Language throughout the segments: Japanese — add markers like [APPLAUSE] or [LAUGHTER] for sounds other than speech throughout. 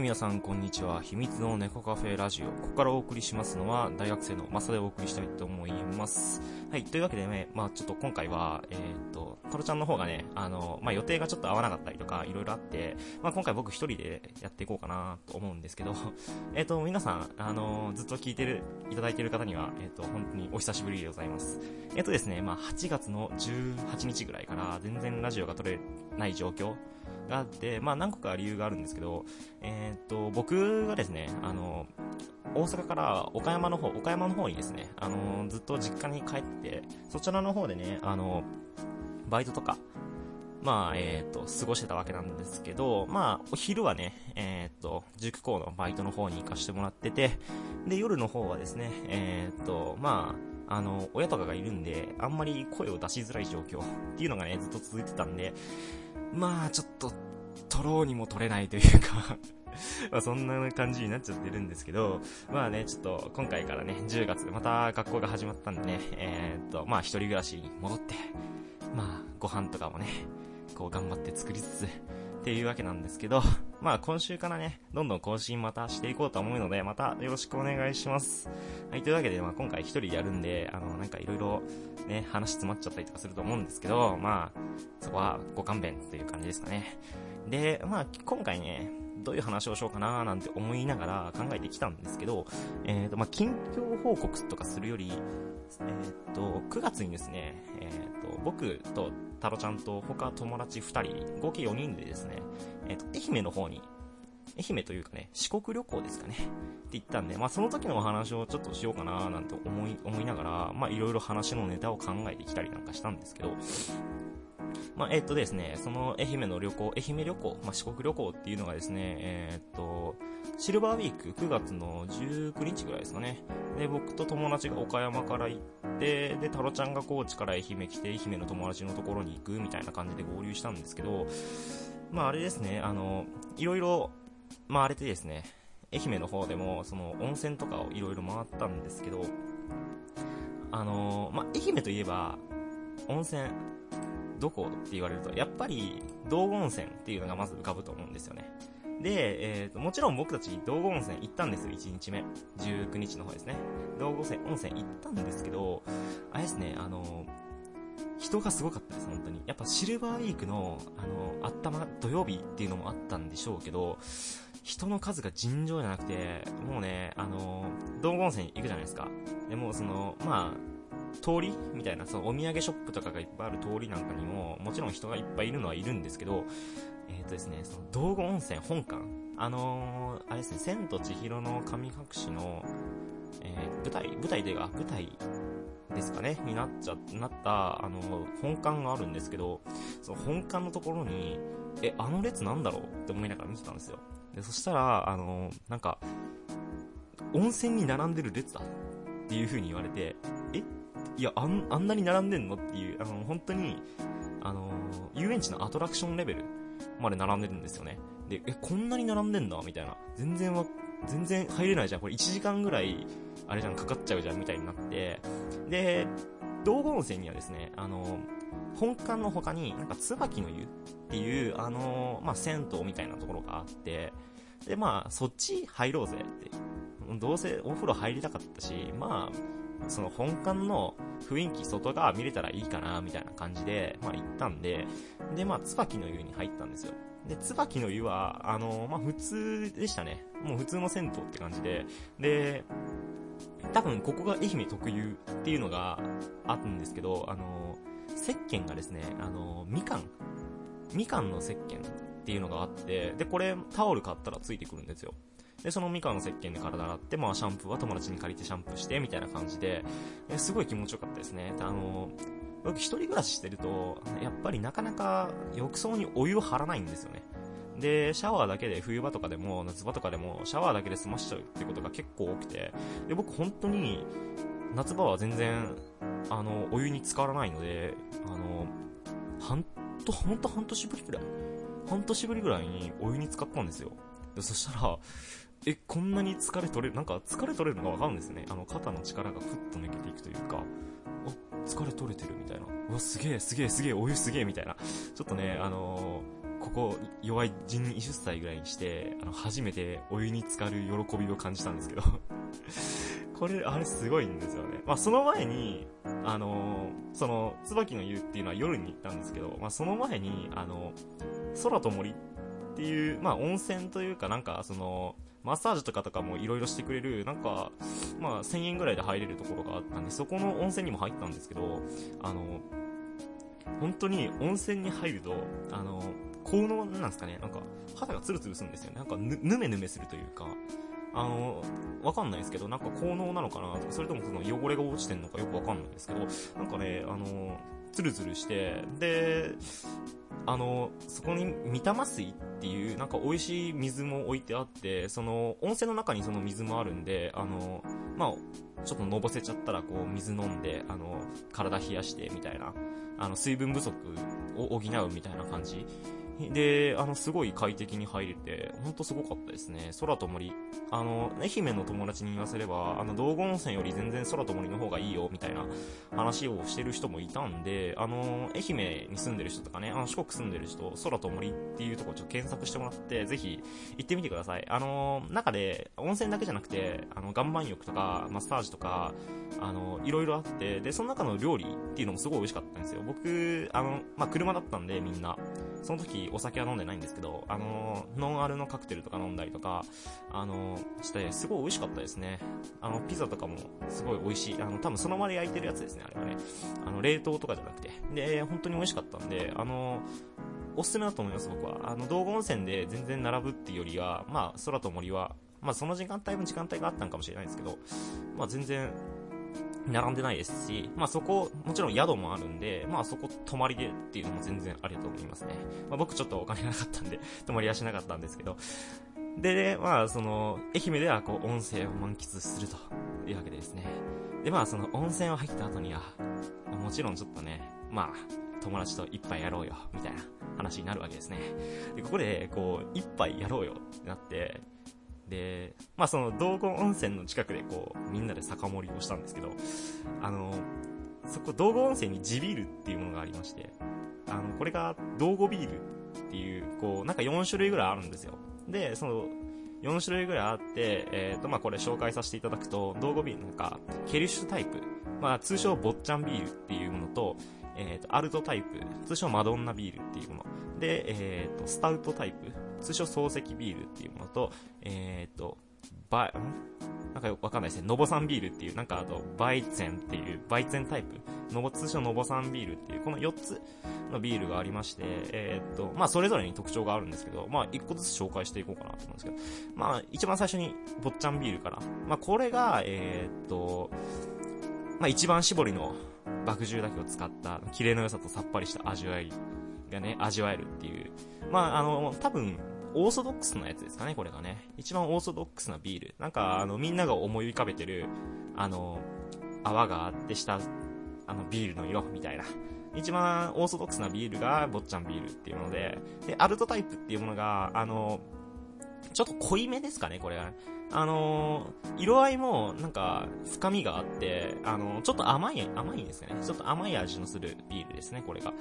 はい、皆さん、こんにちは。秘密の猫カフェラジオ。ここからお送りしますのは、大学生のマサでお送りしたいと思います。はい、というわけでね、まあちょっと今回は、えーっと、タロちゃんの方がね、あの、まあ予定がちょっと合わなかったりとか、いろいろあって、まあ今回僕一人でやっていこうかなと思うんですけど、[LAUGHS] えっと、皆さん、あの、ずっと聞いてる、いただいてる方には、えーっと、本当にお久しぶりでございます。えっとですね、まあ8月の18日ぐらいから、全然ラジオが撮れない状況があって、まあ何個か理由があるんですけど、えーっと、僕がですね、あの、大阪から岡山の方、岡山の方にですね、あの、ずっと実家に帰って、そちらの方でね、あの、バイトとか、まあ、えーっと、過ごしてたわけなんですけど、まあ、お昼はね、えーっと、塾校のバイトの方に行かしてもらってて、で、夜の方はですね、えーっと、まあ、あの、親とかがいるんで、あんまり声を出しづらい状況っていうのがね、ずっと続いてたんで、まあ、ちょっと、取ろうにも取れないというか。[LAUGHS] まあそんな感じになっちゃってるんですけど、まあね、ちょっと今回からね、10月、また学校が始まったんでね、えー、っと、まあ一人暮らしに戻って、まあご飯とかもね、こう頑張って作りつつ、っていうわけなんですけど、まあ今週からね、どんどん更新またしていこうと思うので、またよろしくお願いします。はい、というわけで、まあ今回一人でやるんで、あの、なんかいろいろね、話詰まっちゃったりとかすると思うんですけど、まあ、そこはご勘弁という感じですかね。で、まあ今回ね、どういう話をしようかななんて思いながら考えてきたんですけど、えっ、と、まあ、近況報告とかするより、えっ、と、9月にですね、えっ、と、僕とタロちゃんと他友達2人、合計4人でですね、えっ、と、愛媛の方に、愛媛というかね、四国旅行ですかね、って言ったんで、まあ、その時のお話をちょっとしようかななんて思い、思いながら、まあ、いろいろ話のネタを考えてきたりなんかしたんですけど、まあ、えっ、とですね、その愛媛の旅行、愛媛旅行、まあ、四国旅行っていうのがですね、えっ、と、シルバーウィーク9月の19日ぐらいですかね。で、僕と友達が岡山から行って、で、タロちゃんが高知から愛媛来て、愛媛の友達のところに行くみたいな感じで合流したんですけど、まああれですね、あの、いろいろ、まああれでですね、愛媛の方でも、その温泉とかをいろいろ回ったんですけど、あの、まあ愛媛といえば、温泉、どこって言われると、やっぱり、道後温泉っていうのがまず浮かぶと思うんですよね。で、えーと、もちろん僕たち道後温泉行ったんですよ、1日目。19日の方ですね。道後温泉行ったんですけど、あれですね、あの、人がすごかったです、本当に。やっぱシルバーウィークの、あの、あったま、土曜日っていうのもあったんでしょうけど、人の数が尋常じゃなくて、もうね、あの、道後温泉行くじゃないですか。でも、その、まあ、通りみたいな、そのお土産ショップとかがいっぱいある通りなんかにも、もちろん人がいっぱいいるのはいるんですけど、えっ、ー、とですね、その道後温泉本館、あのー、あれですね、千と千尋の神隠しの、えー、舞台、舞台でが、舞台ですかね、になっちゃ、なった、あの、本館があるんですけど、その本館のところに、え、あの列なんだろうって思いながら見てたんですよ。で、そしたら、あのー、なんか、温泉に並んでる列だっていう風に言われて、え？いや、あん、あんなに並んでんのっていう、あの、本当に、あの、遊園地のアトラクションレベルまで並んでるんですよね。で、え、こんなに並んでんだ？みたいな。全然わ、全然入れないじゃん。これ1時間ぐらい、あれじゃん、かかっちゃうじゃん、みたいになって。で、道後温泉にはですね、あの、本館の他に、なんか、椿の湯っていう、あの、まあ、銭湯みたいなところがあって、で、まあ、そっち入ろうぜって。どうせお風呂入りたかったし、まあ、その本館の雰囲気外側見れたらいいかな、みたいな感じで、まあ行ったんで、で、まあ、椿の湯に入ったんですよ。で、椿の湯は、あのまあ普通でしたね。もう普通の銭湯って感じで、で、多分ここが愛媛特有っていうのがあるんですけど、あの石鹸がですね、あのみかん、みかんの石鹸っていうのがあって、で、これタオル買ったらついてくるんですよ。で、そのみかんの石鹸で体洗って、まあシャンプーは友達に借りてシャンプーして、みたいな感じで、すごい気持ちよかったですね。あの、僕一人暮らししてると、やっぱりなかなか浴槽にお湯を張らないんですよね。で、シャワーだけで、冬場とかでも、夏場とかでも、シャワーだけで済ましちゃうってことが結構多くて、で、僕本当に、夏場は全然、あの、お湯に浸からないので、あの、半と、ほんと半年ぶりぐらい半年ぶりぐらいにお湯に浸かったんですよ。でそしたら、え、こんなに疲れ取れる、なんか疲れ取れるのがわかるんですね。あの、肩の力がふっと抜けていくというか、あ、疲れ取れてるみたいな。うわ、すげえ、すげえ、すげえ、お湯すげえ、みたいな。ちょっとね、あのーここ、弱い12歳ぐらいにして、あの、初めてお湯に浸かる喜びを感じたんですけど [LAUGHS] これ、あれすごいんですよね。まあ、その前に、あのー、その、椿の湯っていうのは夜に行ったんですけど、まあ、その前に、あの、空と森っていう、まあ、温泉というかなんか、その、マッサージとかとかも色々してくれる、なんか、まあ、1000円ぐらいで入れるところがあったんで、そこの温泉にも入ったんですけど、あの、本当に温泉に入ると、あの、効能なんですかね、なんか、肌がツルツルするんですよね。なんかぬ、ぬめぬめするというか、あの、わかんないですけど、なんか効能なのかなとか、それともその汚れが落ちてんのかよくわかんないですけど、なんかね、あの、ツルツルして、で、あの、そこに三玉水っていう、なんか美味しい水も置いてあって、その、温泉の中にその水もあるんで、あの、まあ、ちょっとのぼせちゃったらこう水飲んで、あの、体冷やしてみたいな、あの、水分不足を補うみたいな感じで、あの、すごい快適に入れて、ほんとすごかったですね。空と森。あの、愛媛の友達に言わせれば、あの、道後温泉より全然空と森の方がいいよ、みたいな話をしてる人もいたんで、あの、愛媛に住んでる人とかね、あの、四国住んでる人、空と森っていうところちょっと検索してもらって、ぜひ行ってみてください。あの、中で、温泉だけじゃなくて、あの、岩盤浴とか、マッサージとか、あの、いろいろあって、で、その中の料理っていうのもすごい美味しかったんですよ。僕、あの、まあ、車だったんで、みんな。その時、お酒は飲んでないんですけど、あのー、ノンアルのカクテルとか飲んだりとか、あのー、して、すごい美味しかったですね。あの、ピザとかもすごい美味しい。あの、多分その場で焼いてるやつですね、あれはね。あの、冷凍とかじゃなくて。で、本当に美味しかったんで、あの、おすすめだと思います、僕は。あの、道後温泉で全然並ぶっていうよりは、まあ、空と森は、まあ、その時間帯も時間帯があったんかもしれないですけど、まあ、全然、並んでないですし、まあそこ、もちろん宿もあるんで、まあそこ泊まりでっていうのも全然ありだと思いますね。まあ僕ちょっとお金がなかったんで、[LAUGHS] 泊まりはしなかったんですけど。で、ねまあその、愛媛ではこう温泉を満喫するというわけですね。でまあその温泉を入った後には、もちろんちょっとね、まあ、友達と一杯やろうよ、みたいな話になるわけですね。で、ここで、こう、一杯やろうよってなって、で、まあその道後温泉の近くでこう、みんなで酒盛りをしたんですけど、あの、そこ道後温泉に地ビールっていうものがありまして、あの、これが道後ビールっていう、こう、なんか4種類ぐらいあるんですよ。で、その、4種類ぐらいあって、えっ、ー、と、まあ、これ紹介させていただくと、道後ビールなんか、ケルシュタイプ、まあ、通称坊ちゃんビールっていうものと、えっ、ー、と、アルトタイプ、通称マドンナビールっていうもの。で、えっ、ー、と、スタウトタイプ、通称漱石ビールっていうものと、えー、っと、バイ、ん？なんかよくわかんないですね。のぼさんビールっていう、なんかあと、バイツェンっていう、バイツェンタイプ、ノボ、通称ノボサンビールっていう、この4つのビールがありまして、えー、っと、まあそれぞれに特徴があるんですけど、まあ1個ずつ紹介していこうかなと思うんですけど、まあ一番最初に、坊ちゃんビールから。まあこれが、えー、っと、まあ一番搾りの麦汁だけを使った、綺麗の良さとさっぱりした味わいがね、味わえるっていう。まああの、多分、オーソドックスなやつですかね、これがね。一番オーソドックスなビール。なんか、あの、みんなが思い浮かべてる、あの、泡があってした、あの、ビールの色、みたいな。一番オーソドックスなビールが、坊ちゃんビールっていうもので、で、アルトタイプっていうものが、あの、ちょっと濃いめですかね、これが。あのー、色合いも、なんか、深みがあって、あのー、ちょっと甘い、甘いんですかね。ちょっと甘い味のするビールですね、これが。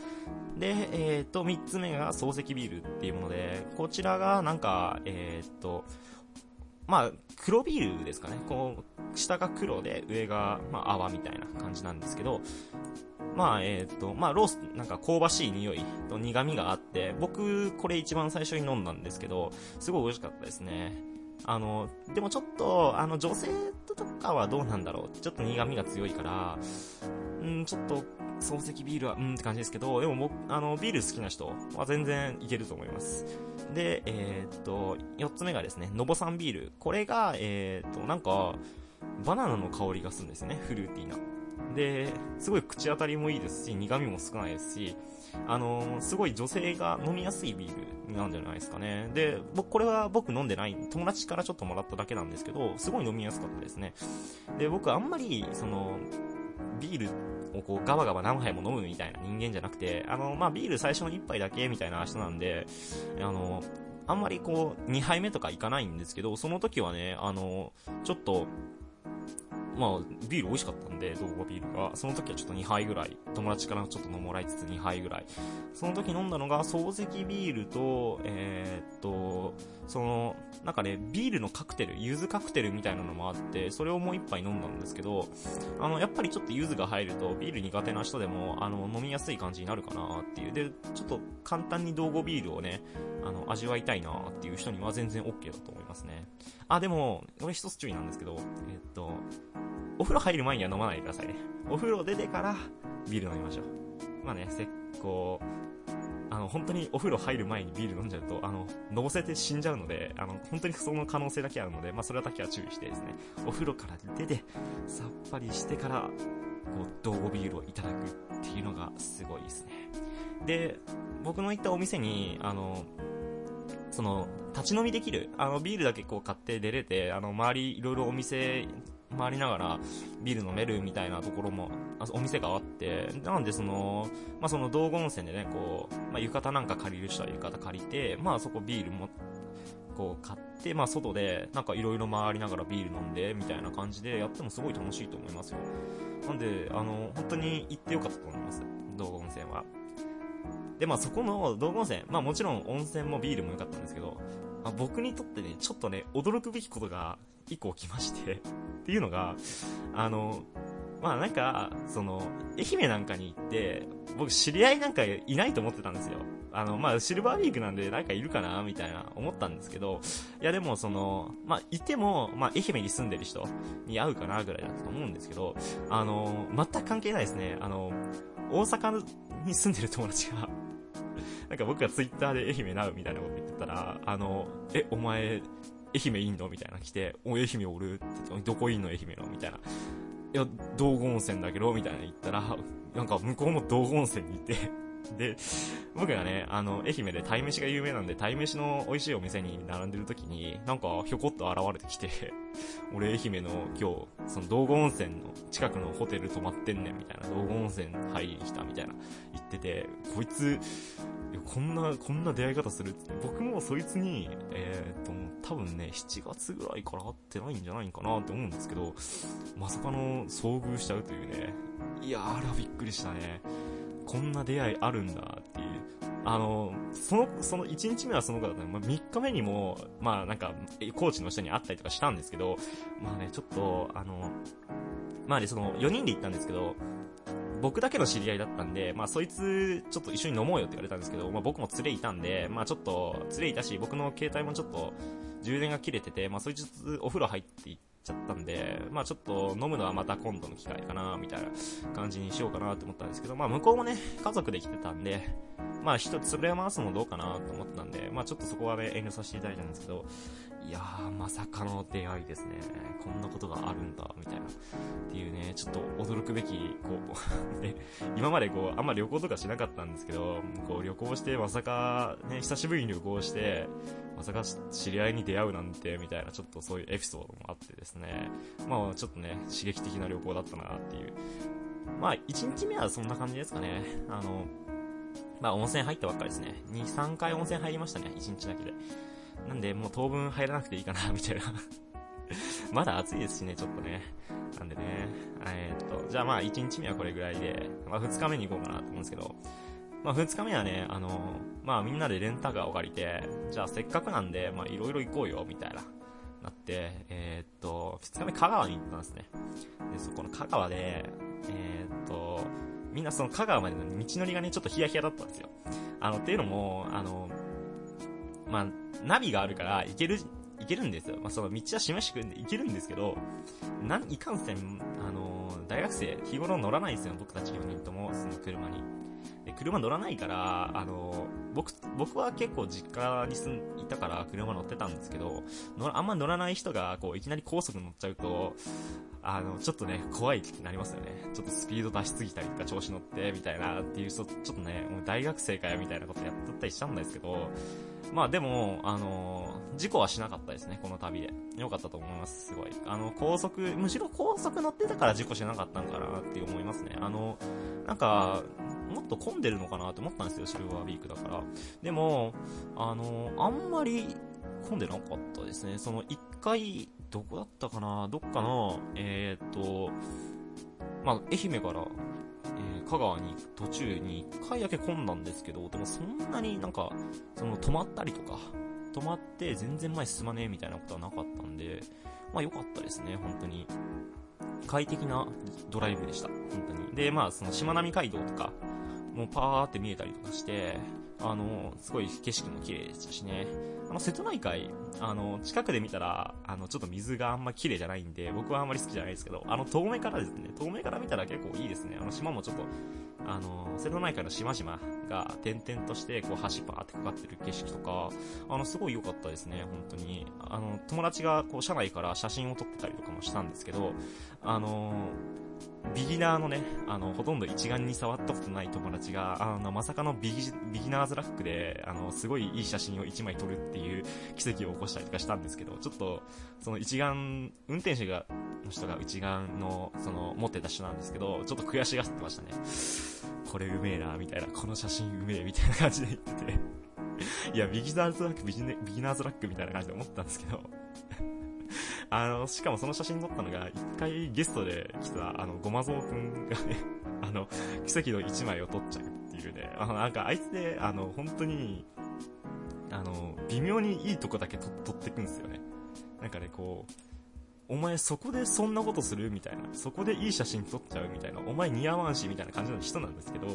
で、えー、っと、三つ目が漱石ビールっていうもので、こちらが、なんか、え、っと、まあ、黒ビールですかね。こう、下が黒で、上が、まあ、泡みたいな感じなんですけど、まあ、えっ、と、まあ、ロース、なんか香ばしい匂いと苦味があって、僕、これ一番最初に飲んだんですけど、すごい美味しかったですね。あの、でもちょっと、あの、女性とかはどうなんだろう。ちょっと苦味が強いから、うん、ちょっと、漱石ビールは、うんって感じですけど、でも僕、あの、ビール好きな人は全然いけると思います。で、えー、っと、4つ目がですね、のぼさんビール。これが、えー、っと、なんか、バナナの香りがするんですよね、フルーティーな。で、すごい口当たりもいいですし、苦味も少ないですし、あのー、すごい女性が飲みやすいビールなんじゃないですかね。で、僕、これは僕飲んでない、友達からちょっともらっただけなんですけど、すごい飲みやすかったですね。で、僕あんまり、その、ビールをこうガバガバ何杯も飲むみたいな人間じゃなくて、あの、まあ、ビール最初の1杯だけみたいな人なんで、あの、あんまりこう、2杯目とかいかないんですけど、その時はね、あの、ちょっと、まあ、ビール美味しかったんで、動画ビールが。その時はちょっと2杯ぐらい、友達からちょっと飲もらいつつ2杯ぐらい。その時飲んだのが、漱石ビールと、えー、っと、その、なんかね、ビールのカクテル、柚子カクテルみたいなのもあって、それをもう一杯飲んだんですけど、あの、やっぱりちょっと柚子が入ると、ビール苦手な人でも、あの、飲みやすい感じになるかなっていう。で、ちょっと簡単に道後ビールをね、あの、味わいたいなっていう人には全然 OK だと思いますね。あ、でも、俺一つ注意なんですけど、えっと、お風呂入る前には飲まないでくださいね。お風呂出てからビール飲みましょう。まあね、せっこうあの、本当にお風呂入る前にビール飲んじゃうと、あの、のぼせて死んじゃうので、あの、本当にその可能性だけあるので、まあ、それだけは注意してですね、お風呂から出て、さっぱりしてから、こう、道後ビールをいただくっていうのがすごいですね。で、僕の行ったお店に、あの、その、立ち飲みできる、あの、ビールだけこう買って出れて、あの、周りいろいろお店回りながらビール飲めるみたいなところも、お店があって、なんでその、まあ、その道後温泉でね、こう、まあ、浴衣なんか借りる人は浴衣借りて、まあ、そこビールも、こう買って、まあ、外でなんかいろいろ回りながらビール飲んで、みたいな感じでやってもすごい楽しいと思いますよ。なんで、あの、本当に行ってよかったと思います。道後温泉は。で、まあそこの道後温泉、まあもちろん温泉もビールも良かったんですけど、まあ、僕にとってね、ちょっとね、驚くべきことが一個起きまして [LAUGHS] っていうのが、あの、まあなんか、その、愛媛なんかに行って、僕知り合いなんかいないと思ってたんですよ。あの、まあシルバーウィークなんでなんかいるかなみたいな思ったんですけど、いやでもその、まあいても、まあ愛媛に住んでる人に会うかなぐらいだったと思うんですけど、あの、全く関係ないですね。あの、大阪に住んでる友達がなんか僕がツイッターで愛媛なうみたいなこと言ってたら、あの、え、お前、愛媛インドみたいな来て、お、愛媛おるって言って、どこいんの？愛媛の？みたいな。いや、道後温泉だけどみたいな言ったら、なんか向こうも道後温泉にいてで、僕がね、あの、愛媛で鯛めしが有名なんで、鯛めしの美味しいお店に並んでる時に、なんかひょこっと現れてきて、[LAUGHS] 俺愛媛の今日、その道後温泉の近くのホテル泊まってんねんみたいな、道後温泉入りに来たみたいな。言ってて、こいつ、こんな、こんな出会い方するって、僕もそいつに、えー、っと、多分ね、7月ぐらいから会ってないんじゃないんかなって思うんですけど、まさかの遭遇しちゃうというね、いやー、あれはびっくりしたね。こんな出会いあるんだっていう。あの、その、その1日目はその子だったまあ、3日目にも、まあなんか、コーチの人に会ったりとかしたんですけど、まあね、ちょっと、あの、まあね、その4人で行ったんですけど、僕だけの知り合いだったんで、まあそいつ、ちょっと一緒に飲もうよって言われたんですけど、まあ僕も連れいたんで、まあちょっと、連れいたし、僕の携帯もちょっと、充電が切れてて、まあそいつお風呂入っていっちゃったんで、まあちょっと飲むのはまた今度の機会かな、みたいな感じにしようかなと思ったんですけど、まあ向こうもね、家族で来てたんで、まあ一つ潰れ回すのどうかなと思ったんで、まあちょっとそこはね、遠慮させていただいたんですけど、いやー、まさかの出会いですね。こんなことがあるんだ、みたいな。っていうね、ちょっと驚くべき、こう [LAUGHS] ね、今までこう、あんま旅行とかしなかったんですけど、こう旅行して、まさか、ね、久しぶりに旅行して、まさか知り合いに出会うなんて、みたいな、ちょっとそういうエピソードもあってですね。まあ、ちょっとね、刺激的な旅行だったなっていう。まあ、1日目はそんな感じですかね。あの、まあ、温泉入ったばっかりですね。2、3回温泉入りましたね、1日だけで。なんで、もう当分入らなくていいかな、[LAUGHS] みたいな [LAUGHS] まだ暑いですしね、ちょっとね。なんでね、えー、っと、じゃあまあ1日目はこれぐらいで、まあ2日目に行こうかなと思うんですけど、まあ2日目はね、あの、まあみんなでレンタカーを借りて、じゃあせっかくなんで、まあいろいろ行こうよ、みたいな、なって、えー、っと、2日目香川に行ったんですね。で、そこの香川で、えー、っと、みんなその香川までの道のりがね、ちょっとヒヤヒヤだったんですよ。あの、っていうのも、あの、まあ、ナビがあるから行ける、行けるんですよ。まあ、その道は示してくるんで行けるんですけど、なん、いかんせん、あのー、大学生、日頃乗らないですよ、僕たち4人とも、その車に。で、車乗らないから、あのー、僕、僕は結構実家に住ん、いたから車乗ってたんですけど、のあんま乗らない人が、こう、いきなり高速乗っちゃうと、あの、ちょっとね、怖いってなりますよね。ちょっとスピード出しすぎたりとか調子乗って、みたいなっていう人、ちょっとね、もう大学生かよみたいなことやっとったりしたんですけど、まあでも、あのー、事故はしなかったですね、この旅で。よかったと思います、すごい。あの、高速、むしろ高速乗ってたから事故しなかったんかなって思いますね。あの、なんか、もっと混んでるのかなって思ったんですよ、シルバーウィークだから。でも、あの、あんまり混んでなかったですね。その一回どこだったかなどっかの、えー、っと、まあ、愛媛から、香川に途中に1回だけ混んだんですけど、でもそんなになんか、その止まったりとか、止まって全然前進まねえみたいなことはなかったんで、まあ良かったですね、本当に。快適なドライブでした、本当に。で、まあそのしまなみ海道とか、もうパーって見えたりとかして、あの、すごい景色も綺麗でしたしね。あの、瀬戸内海、あの、近くで見たら、あの、ちょっと水があんま綺麗じゃないんで、僕はあんまり好きじゃないですけど、あの、遠目からですね、遠目から見たら結構いいですね。あの、島もちょっと、あの、瀬戸内海の島々が点々として、こう、橋パーってかかってる景色とか、あの、すごい良かったですね、本当に。あの、友達が、こう、車内から写真を撮ってたりとかもしたんですけど、あのビギナーのね、あの、ほとんど一眼に触ったことない友達が、あの、まさかのビギ、ビギナーズラックで、あの、すごいいい写真を一枚撮るっていう奇跡を起こしたりとかしたんですけど、ちょっと、その一眼、運転手が、の人が一眼の、その、持ってた人なんですけど、ちょっと悔しがってましたね。これうめえな、みたいな、この写真うめえ、みたいな感じで言ってて。いや、ビギナーズラック、ビギナーズラックみたいな感じで思ったんですけど、[LAUGHS] あの、しかもその写真撮ったのが、一回ゲストで来た、あの、ごまぞうくんがね、[LAUGHS] あの、奇跡の一枚を撮っちゃうっていうね、あの、なんかあいつで、あの、本当に、あの、微妙にいいとこだけ撮ってくんですよね。なんかね、こう、お前そこでそんなことするみたいな。そこでいい写真撮っちゃうみたいな。お前似合わんしみたいな感じの人なんですけど、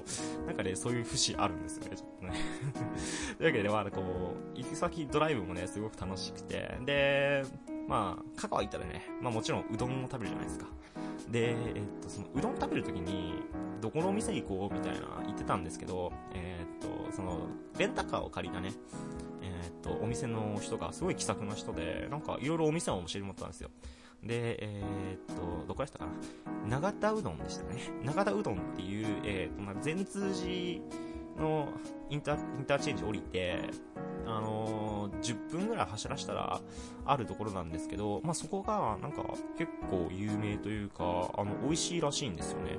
なんかね、そういう節あるんですよね、ちょっとね。[LAUGHS] というわけで、まあ、こう、行き先ドライブもね、すごく楽しくて。で、まあ、香川行ったらね、まあもちろんうどんを食べるじゃないですか。で、えっと、そのうどん食べるときに、どこのお店行こうみたいな言ってたんですけど、えっと、その、レンタカーを借りたね、えっと、お店の人がすごい気さくな人で、なんかいろいろお店を教えてもらったんですよ。で、えー、っと、どこでしたかな？長田うどんでしたね。長田うどんっていう、えー、っと、まあ、全通寺のインター、インターチェンジ降りて、あのー、10分ぐらい走らしたらあるところなんですけど、まあ、そこがなんか結構有名というか、あの、美味しいらしいんですよね。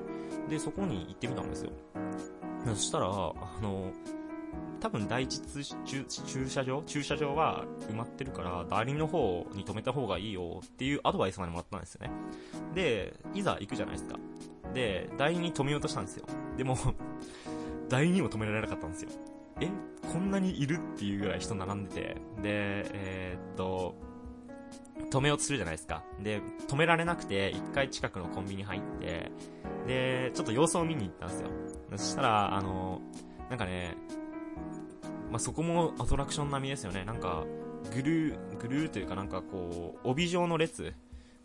で、そこに行ってみたんですよ。そしたら、あのー多分第一駐車場駐車場は埋まってるから、第二の方に止めた方がいいよっていうアドバイスまでもらったんですよね。で、いざ行くじゃないですか。で、第二に止めようとしたんですよ。でも第二も止められなかったんですよ。えこんなにいるっていうぐらい人並んでて。で、えー、っと、止めようとするじゃないですか。で、止められなくて、一回近くのコンビニ入って、で、ちょっと様子を見に行ったんですよ。そしたら、あの、なんかね、まあ、そこもアトラクション並みですよね。なんか、グルー、グルーというかなんかこう、帯状の列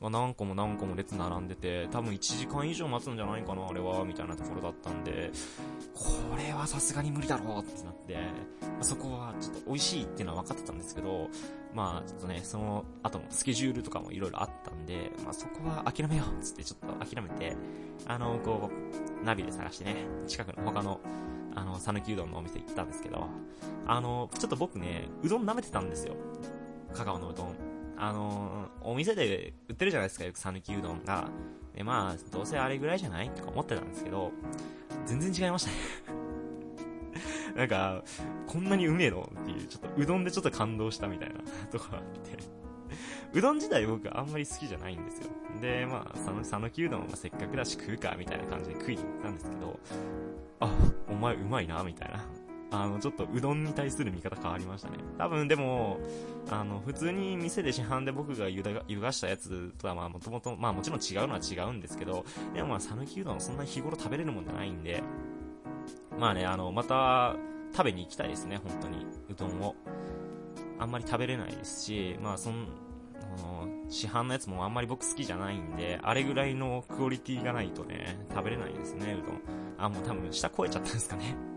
が何個も何個も列並んでて、多分1時間以上待つんじゃないかな、あれは、みたいなところだったんで、これはさすがに無理だろうってなって、ま、そこはちょっと美味しいっていうのは分かってたんですけど、まあちょっとね、その後のスケジュールとかも色々あったんで、まあそこは諦めようっつってちょっと諦めて、あの、こう、ナビで探してね、近くの他のあの、讃岐うどんのお店行ったんですけど、あの、ちょっと僕ね、うどん舐めてたんですよ。香川のうどん。あのー、お店で売ってるじゃないですか、よく讃岐うどんが。で、まあ、どうせあれぐらいじゃないとか思ってたんですけど、全然違いましたね [LAUGHS] なんか、こんなにうめえのっていう、ちょっとうどんでちょっと感動したみたいな [LAUGHS] とこがあって。うどん自体僕あんまり好きじゃないんですよ。で、まあ、さの、さぬきうどんはせっかくだし食うか、みたいな感じで食いに行ったんですけど、あ、お前うまいな、みたいな。あの、ちょっとうどんに対する見方変わりましたね。多分でも、あの、普通に店で市販で僕が湯が湯がしたやつとはまあもともと、まあもちろん違うのは違うんですけど、でもまあ、讃岐うどんそんな日頃食べれるもんじゃないんで、まあね、あの、また食べに行きたいですね、本当に。うどんを。あんまり食べれないですし、まあそん、の、市販のやつもあんまり僕好きじゃないんで、あれぐらいのクオリティがないとね、食べれないですね、うどん。あ、もう多分下超えちゃったんですかね。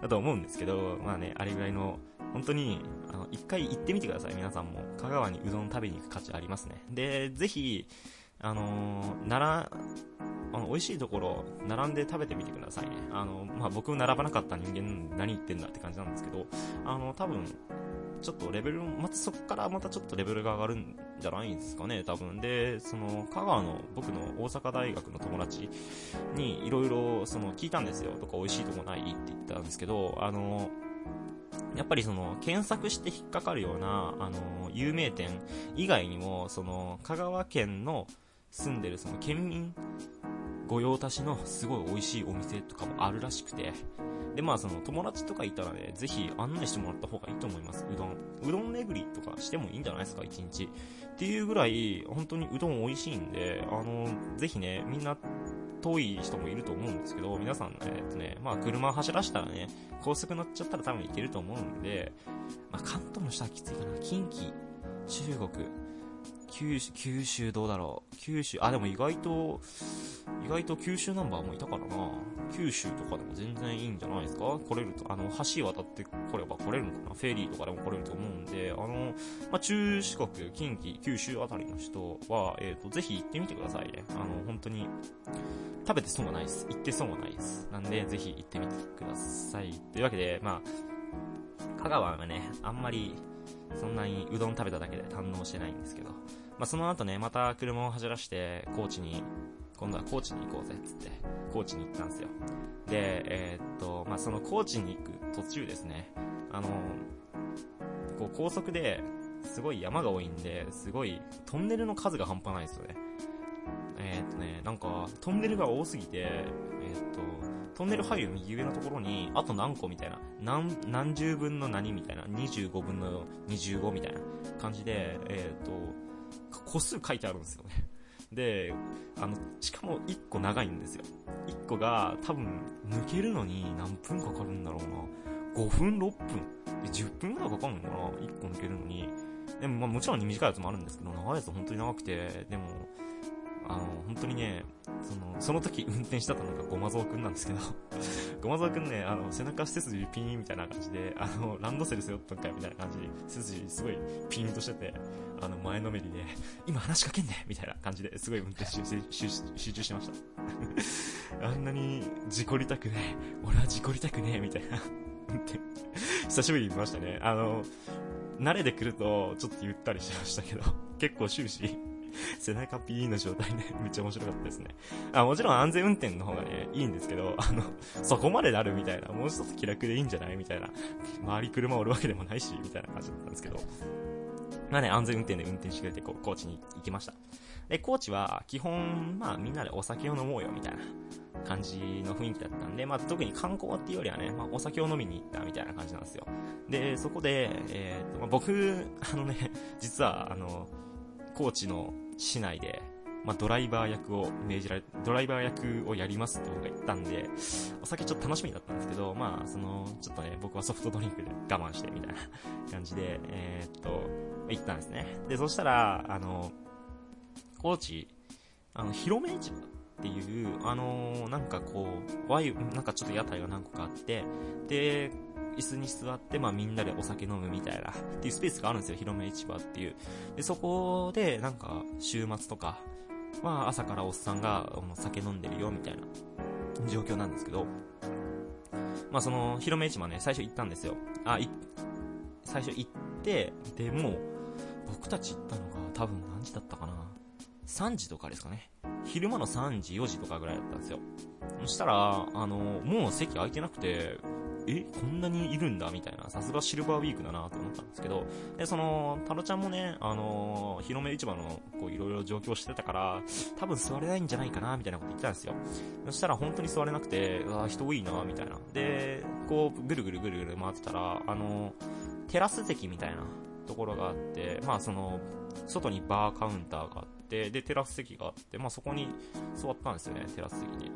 だと思うんですけど、まあね、あれぐらいの、本当に、あの、一回行ってみてください、皆さんも。香川にうどん食べに行く価値ありますね。で、ぜひ、あのー、なら、あの、美味しいところ、並んで食べてみてくださいね。あの、まあ、僕並ばなかった人間、何言ってんだって感じなんですけど、あの、多分、ちょっとレベル、またそこからまたちょっとレベルが上がるんじゃないんですかね、多分。で、その、香川の僕の大阪大学の友達にいろいろその聞いたんですよ。とか美味しいとこないって言ったんですけど、あの、やっぱりその、検索して引っかかるような、あの、有名店以外にも、その、香川県の住んでるその県民御用達のすごい美味しいお店とかもあるらしくて、で、まあその友達とかいたらね、ぜひ案内してもらった方がいいと思います。うどん。うどん巡りとかしてもいいんじゃないですか、一日。っていうぐらい、本当にうどん美味しいんで、あの、ぜひね、みんな遠い人もいると思うんですけど、皆さん、えっとね、まあ車走らしたらね、高速乗っちゃったら多分行けると思うんで、まあ関東の人はきついかな。近畿、中国、九州、九州どうだろう？九州、あ、でも意外と、意外と九州ナンバーもいたからな。九州とかでも全然いいんじゃないですか？来れると、あの、橋渡って来れば来れるのかな？フェリーとかでも来れると思うんで、あの、まあ、中四国、近畿、九州あたりの人は、えっ、ー、と、ぜひ行ってみてくださいね。あの、本当に、食べて損はないです。行って損はないです。なんで、ぜひ行ってみてください。というわけで、まあ、香川はね、あんまり、そんなにうどん食べただけで堪能してないんですけど、まあ、その後ね、また車を走らして、高知に、今度は高知に行こうぜ、つって、高知に行ったんですよ。で、えー、っと、まあ、その高知に行く途中ですね、あの、こう高速で、すごい山が多いんで、すごい、トンネルの数が半端ないですよね。えー、っとね、なんか、トンネルが多すぎて、えー、っと、トンネル入る右上のところに、あと何個みたいな、何、何十分の何みたいな、25分の25みたいな感じで、えー、っと、個数書いてあるんですよね。で、あの、しかも1個長いんですよ。1個が多分抜けるのに何分かかるんだろうな。5分、6分。10分ぐらいかかるのかな ?1 個抜けるのに。でもまあもちろん短いやつもあるんですけど、長いやつ本当に長くて、でも、あの、本当にね、その、その時 [LAUGHS] 運転したのがごまぞうくんなんですけどごまぞうくんね、あの、背中背筋ピーンみたいな感じで、あの、ランドセル背負ったんかいみたいな感じで、背筋すごいピーンとしてて、あの、前のめりで、今話しかけんねみたいな感じですごい運転集集中してました [LAUGHS] あんなに事故りたくねえ、俺は事故りたくねえ、みたいな運転、[LAUGHS] 久しぶりに見ましたね。あの、慣れてくると、ちょっとゆったりしましたけど、結構終始、[LAUGHS] 背中ピーの状態で、[LAUGHS] めっちゃ面白かったですね。あ、もちろん安全運転の方がね、いいんですけど、あの、そこまでなるみたいな、もう一つ気楽でいいんじゃない？みたいな、周り車おるわけでもないし、みたいな感じだったんですけど。まあね、安全運転で運転してくれて、こう、高知に行きました。で、高知は、基本、まあみんなでお酒を飲もうよ、みたいな感じの雰囲気だったんで、まあ特に観光っていうよりはね、まあお酒を飲みに行ったみたいな感じなんですよ。で、そこで、えー、っと、まあ、僕、あのね、実は、あの、高知の市内で、まあ、ドライバー役を命じられ、ドライバー役をやりますって僕が言ったんで、お酒ちょっと楽しみだったんですけど、まあ、その、ちょっとね、僕はソフトドリンクで我慢してみたいな感じで、[LAUGHS] えー、っと、行ったんですね。で、そしたら、あの、高知、あの、広め市場っていう、あのなんかこう、ワイ、なんかちょっと屋台が何個かあって、で、椅子に座って、まあみんなでお酒飲むみたいな、っていうスペースがあるんですよ、広め市場っていう。で、そこで、なんか、週末とか、まあ朝からおっさんが、酒飲んでるよ、みたいな、状況なんですけど、まあその、広め市場ね、最初行ったんですよ。あ、い、最初行って、でも、僕たち行ったのが多分何時だったかな ?3 時とかですかね。昼間の3時、4時とかぐらいだったんですよ。そしたら、あの、もう席空いてなくて、えこんなにいるんだ？みたいな、さすがシルバーウィークだなと思ったんですけど、で、その、タロちゃんもね、あのー、広め市場の、こう、いろいろ状況してたから、多分座れないんじゃないかなみたいなこと言ってたんですよ。そしたら本当に座れなくて、うわ人多いなみたいな。で、こう、ぐるぐるぐるぐる回ってたら、あのー、テラス席みたいなところがあって、まあその、外にバーカウンターがあって、で、テラス席があって、まあそこに座ったんですよね、テラス席に。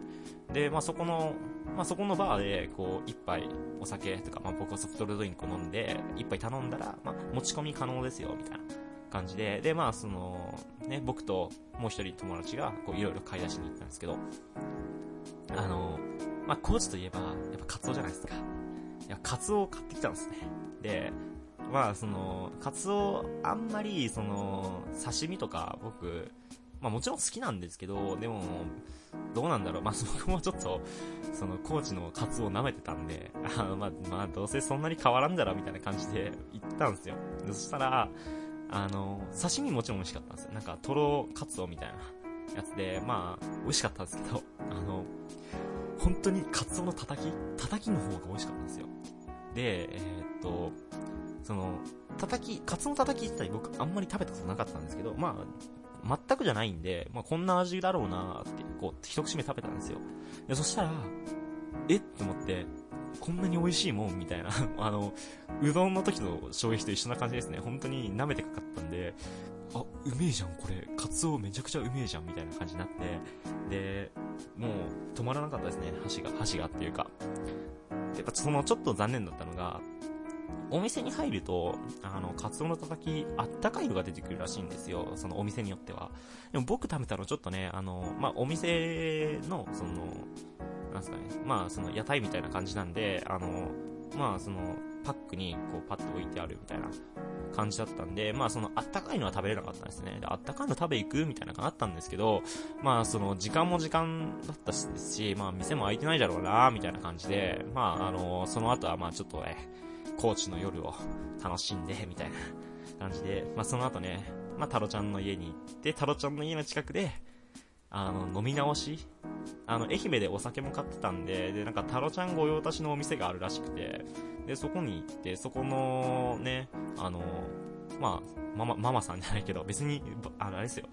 で、まあそこの、まあそこのバーで、こう、一杯お酒とか、まあ僕はソフトドリンクを飲んで、一杯頼んだら、まあ持ち込み可能ですよ、みたいな感じで、で、まあその、ね、僕ともう一人友達が、こういろいろ買い出しに行ったんですけど、あの、まあ高知といえば、やっぱカツオじゃないですか。いや、カツオを買ってきたんですね。で、まあその、カツオ、あんまり、その、刺身とか僕、まあもちろん好きなんですけど、でも、どうなんだろう。まあ僕もちょっと、その、高知のカツオを舐めてたんで、あの、まあ、まあ、どうせそんなに変わらんだろ、みたいな感じで行ったんですよ。そしたら、あの、刺身もちろん美味しかったんですよ。なんか、トロカツオみたいなやつで、まあ、美味しかったんですけど、あの、本当にカツオのたたきたたきの方が美味しかったんですよ。で、えー、っと、その、叩き、カツの叩き自体僕あんまり食べたことなかったんですけど、まあ、全くじゃないんで、まあ、こんな味だろうなって、こう、一口目食べたんですよ。で、そしたら、えって思って、こんなに美味しいもんみたいな [LAUGHS] あの、うどんの時の衝撃と一緒な感じですね。本当に舐めてかかったんで、あ、うめえじゃん、これ。カツオめちゃくちゃうめえじゃん、みたいな感じになって。で、もう、止まらなかったですね、箸が、箸がっていうか。やっぱその、ちょっと残念だったのが、お店に入ると、あの、カツオのたたき、あったかいのが出てくるらしいんですよ。そのお店によっては。でも僕食べたのちょっとね、あの、まあ、お店の、その、なんすかね、まあ、その屋台みたいな感じなんで、あの、まあ、その、パックにこうパッと置いてあるみたいな感じだったんで、まあそのあったかいのは食べれなかったんですね。で、あったかいの食べ行くみたいなのがあったんですけど、まあその時間も時間だったしですし、まあ店も開いてないだろうなみたいな感じで、まああの、その後はまあちょっとね、高知の夜を楽しんで、みたいな感じで、まあその後ね、まあタロちゃんの家に行って、タロちゃんの家の近くで、あの、飲み直しあの、愛媛でお酒も買ってたんで、で、なんか、タロちゃん御用達のお店があるらしくて、で、そこに行って、そこの、ね、あの、まあ、ママ、ママさんじゃないけど、別に、あの、あれですよ。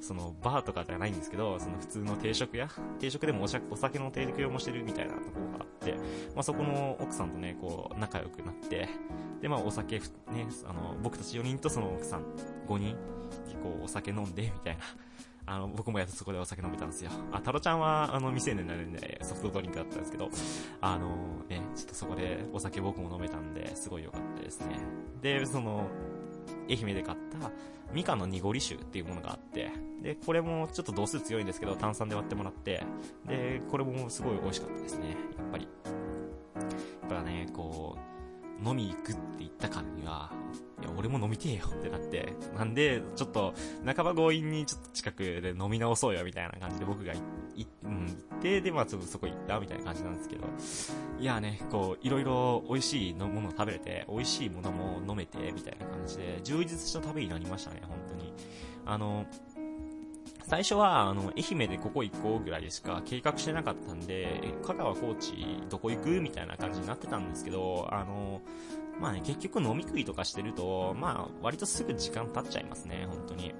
その、バーとかじゃないんですけど、その普通の定食屋定食でもお酒の提供もしてるみたいなところがあって、まあそこの奥さんとね、こう、仲良くなって、で、まあお酒、ね、あの、僕たち4人とその奥さん5人、こう、お酒飲んで、みたいなあの、僕もやっとそこでお酒飲めたんですよ。あ、タロちゃんは、あの、未成年になるんで、ソフトドリンクだったんですけど、あの、ね、ちょっとそこでお酒僕も飲めたんで、すごい良かったですね。で、その、愛媛で買った、ミカの濁り酒っていうものがあって、で、これもちょっと度数強いんですけど、炭酸で割ってもらって、で、これもすごい美味しかったですね、やっぱり。やっぱね、こう、飲み行くって言ったからには、いや、俺も飲みてえよ [LAUGHS] ってなって、なんで、ちょっと、半ば強引にちょっと近くで飲み直そうよみたいな感じで僕がい、い、うん、行って、で、まあちょっとそこ行ったみたいな感じなんですけど、いやね、こう、いろいろ美味しいものを食べれて、美味しいものも飲めて、みたいな感じで、充実した旅になりましたね、本当に。あの、最初は、あの、愛媛でここ行こうぐらいでしか計画してなかったんで、え香川、高知、どこ行くみたいな感じになってたんですけど、あの、まあね、結局飲み食いとかしてると、まあ、割とすぐ時間経っちゃいますね、本当に。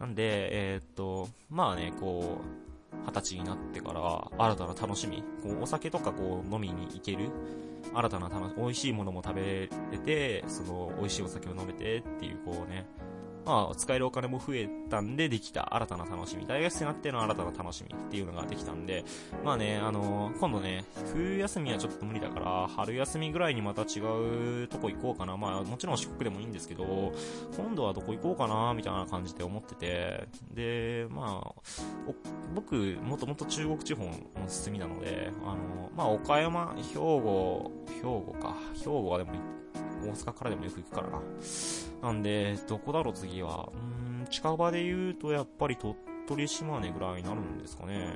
なんで、えー、っと、まあね、こう、二十歳になってから、新たな楽しみ、こう、お酒とかこう、飲みに行ける、新たな楽し、美味しいものも食べれて、その、美味しいお酒を飲めてっていう、こうね、まあ、使えるお金も増えたんでできた新たな楽しみ。大学生になっての新たな楽しみっていうのができたんで、まあね、あのー、今度ね、冬休みはちょっと無理だから、春休みぐらいにまた違うとこ行こうかな。まあ、もちろん四国でもいいんですけど、今度はどこ行こうかな、みたいな感じで思ってて、で、まあ、僕、もともと中国地方の住みなので、あのー、まあ、岡山、兵庫、兵庫か。兵庫はでも行って大阪からでもよく行くからな。なんで、どこだろう次は。うん、近場で言うとやっぱり鳥取島根ぐらいになるんですかね。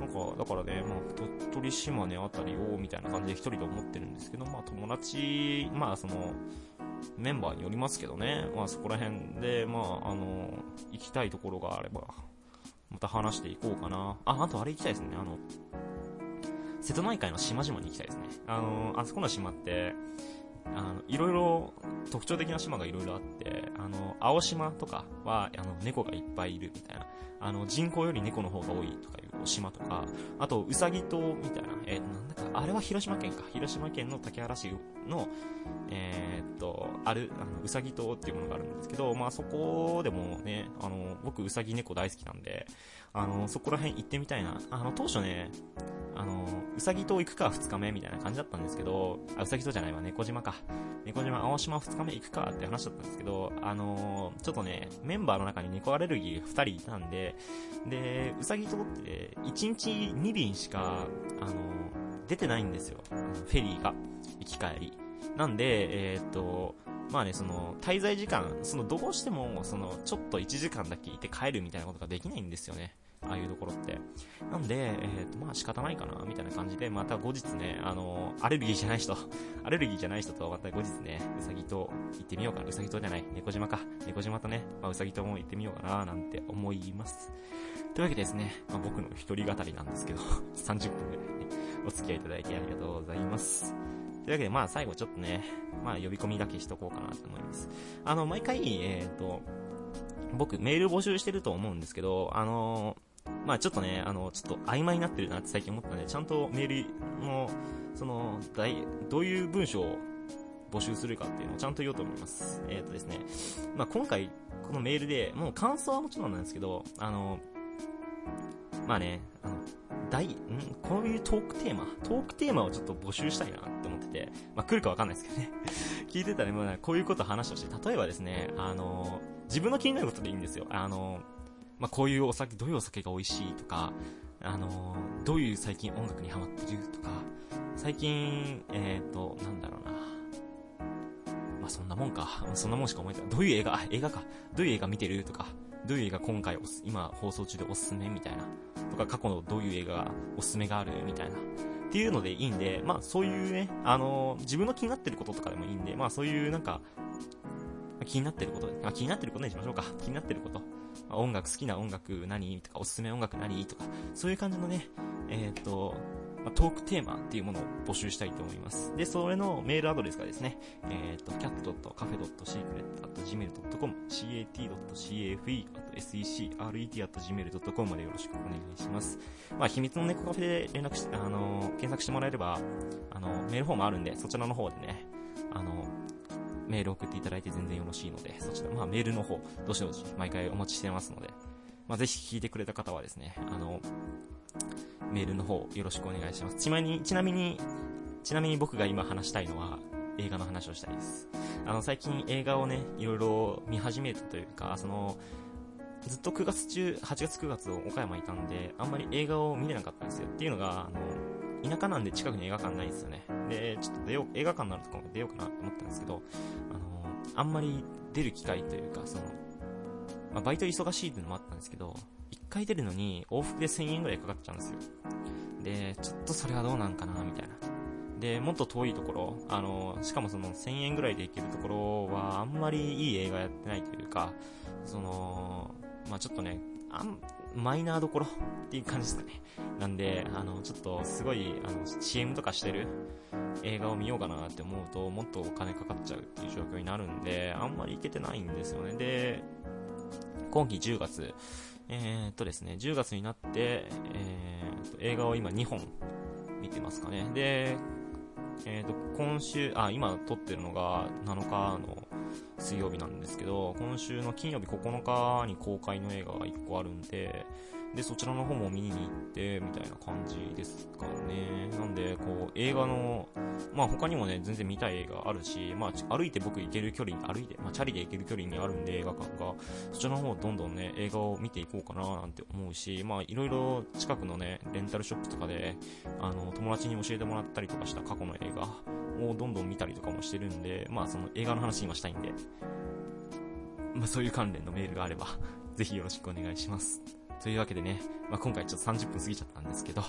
なんか、だからね、まあ、鳥取島根あたりを、みたいな感じで一人で思ってるんですけど、まあ友達、まあその、メンバーによりますけどね、まあそこら辺で、まああの、行きたいところがあれば、また話していこうかな。あ、あとあれ行きたいですね、あの、瀬戸内海の島々に行きたいですね。あの、あそこの島って、あの、いろいろ特徴的な島がいろいろあって、あの、青島とかは、あの、猫がいっぱいいるみたいな。あの、人口より猫の方が多いとかいう島とか、あと、うさぎ島みたいな、えー、なんだか、あれは広島県か。広島県の竹原市の、えー、っと、ある、あの、うさぎ島っていうものがあるんですけど、まあそこでもね、あの、僕うさぎ猫大好きなんで、あの、そこら辺行ってみたいな。あの、当初ね、あの、うさぎ島行くか2日目みたいな感じだったんですけど、あ、うさぎ島じゃないわ、猫島か。猫島、青島2日目行くかって話だったんですけど、あの、ちょっとね、メンバーの中に猫アレルギー2人いたんで、で、うさぎ島って1日2便しか、あの、出てないんですよ。フェリーが。行き帰り。なんで、えー、っと、まあね、その、滞在時間、その、どうしても、その、ちょっと1時間だけいて帰るみたいなことができないんですよね。ああいうところって。なんで、えっ、ー、と、まあ仕方ないかな、みたいな感じで、また後日ね、あのアレルギーじゃない人、[LAUGHS] アレルギーじゃない人とまた後日ね、うさぎと行ってみようかな。うさぎとじゃない、猫島か。猫島とね、まあ、うさぎとも行ってみようかな、なんて思います。というわけでですね、まあ、僕の一人語りなんですけど、[LAUGHS] 30分ぐらいね、お付き合いいただいてありがとうございます。というわけで、まあ最後ちょっとね、まあ呼び込みだけしとこうかなと思います。あの、毎回、えっ、ー、と、僕メール募集してると思うんですけど、あのまあちょっとね、あの、ちょっと曖昧になってるなって最近思ったので、ちゃんとメールの、その、どういう文章を募集するかっていうのをちゃんと言おうと思います。えっ、ー、とですね、まあ今回、このメールで、もう感想はもちろんなんですけど、あの、まあね、あの、大、ん？こういうトークテーマ？トークテーマをちょっと募集したいなって思ってて、まあ来るかわかんないですけどね。[LAUGHS] 聞いてたら、まあこういうこと話をして、例えばですね、あの、自分の気になることでいいんですよ。あの、まあこういうお酒、どういうお酒が美味しいとか、あのー、どういう最近音楽にハマってるとか、最近、えっ、ー、と、なんだろうな。まあそんなもんか。そんなもんしか思えない。どういう映画、あ、映画か。どういう映画見てるとか、どういう映画今回今放送中でおすすめみたいな。とか過去のどういう映画がおすすめがあるみたいな。っていうのでいいんで、まあそういうね、あのー、自分の気になってることとかでもいいんで、まあそういうなんか、気になってること、まあ、気になってることにしましょうか。気になってること。まあ、音楽、好きな音楽何とか、おすすめ音楽何とか、そういう感じのね、えっ、と、まあ、トークテーマっていうものを募集したいと思います。で、それのメールアドレスがですね、えっ、ー、と、cat.cafe.secret.gmail.com cat.cafe.secret.gmail.com までよろしくお願いします。まあ、秘密の猫カフェで連絡して、あの、検索してもらえれば、あの、メールフォームあるんで、そちらの方でね、あのメール送っていただいて全然よろしいので、そちら、まあメールの方、どしどし毎回お待ちしてますので、まあぜひ聞いてくれた方はですね、あの、メールの方よろしくお願いします。ちなみに、ちなみに、ちなみに僕が今話したいのは、映画の話をしたいです。あの、最近映画をね、いろいろ見始めたというか、その、ずっと9月中、8月9月を岡山いたんで、あんまり映画を見れなかったんですよ。っていうのが、あの、田舎なんで近くに映画館ないんですよね。で、ちょっと出よう、映画館になるとかも出ようかなって思ったんですけど、あの、あんまり出る機会というか、その、まあ、バイト忙しいっていうのもあったんですけど、1回出るのに往復で1000円ぐらいかかっちゃうんですよ。で、ちょっとそれはどうなんかな、みたいな。で、もっと遠いところ、あの、しかもその1000円ぐらいで行けるところはあんまりいい映画やってないというか、その、まあちょっとね、あん、マイナーどころっていう感じですかね。なんで、あの、ちょっとすごい、あの、CM とかしてる映画を見ようかなって思うと、もっとお金かかっちゃうっていう状況になるんで、あんまり行けてないんですよね。で、今季10月、えー、っとですね、10月になって、えー、っと、映画を今2本見てますかね。で、えー、と、今週、あ、今撮ってるのが7日の水曜日なんですけど、今週の金曜日9日に公開の映画が1個あるんで、で、そちらの方も見に行って、みたいな感じですかね。なんで、こう、映画の、まあ他にもね、全然見たい映画あるし、まあ歩いて僕行ける距離、歩いて、まあチャリで行ける距離にあるんで映画館が、そちらの方どんどんね、映画を見ていこうかななんて思うし、まあいろいろ近くのね、レンタルショップとかで、あの、友達に教えてもらったりとかした過去の映画をどんどん見たりとかもしてるんで、まあその映画の話今したいんで、まあそういう関連のメールがあれば、ぜひよろしくお願いします。というわけでね、まあ、今回ちょっと30分過ぎちゃったんですけど、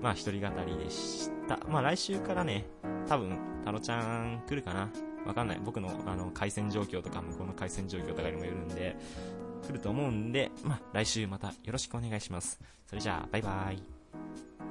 まあ一人語りでした。まあ来週からね、多分、タロちゃん来るかなわかんない。僕のあの回線状況とか向こうの回線状況とかにもよるんで、来ると思うんで、まあ来週またよろしくお願いします。それじゃあ、バイバイ。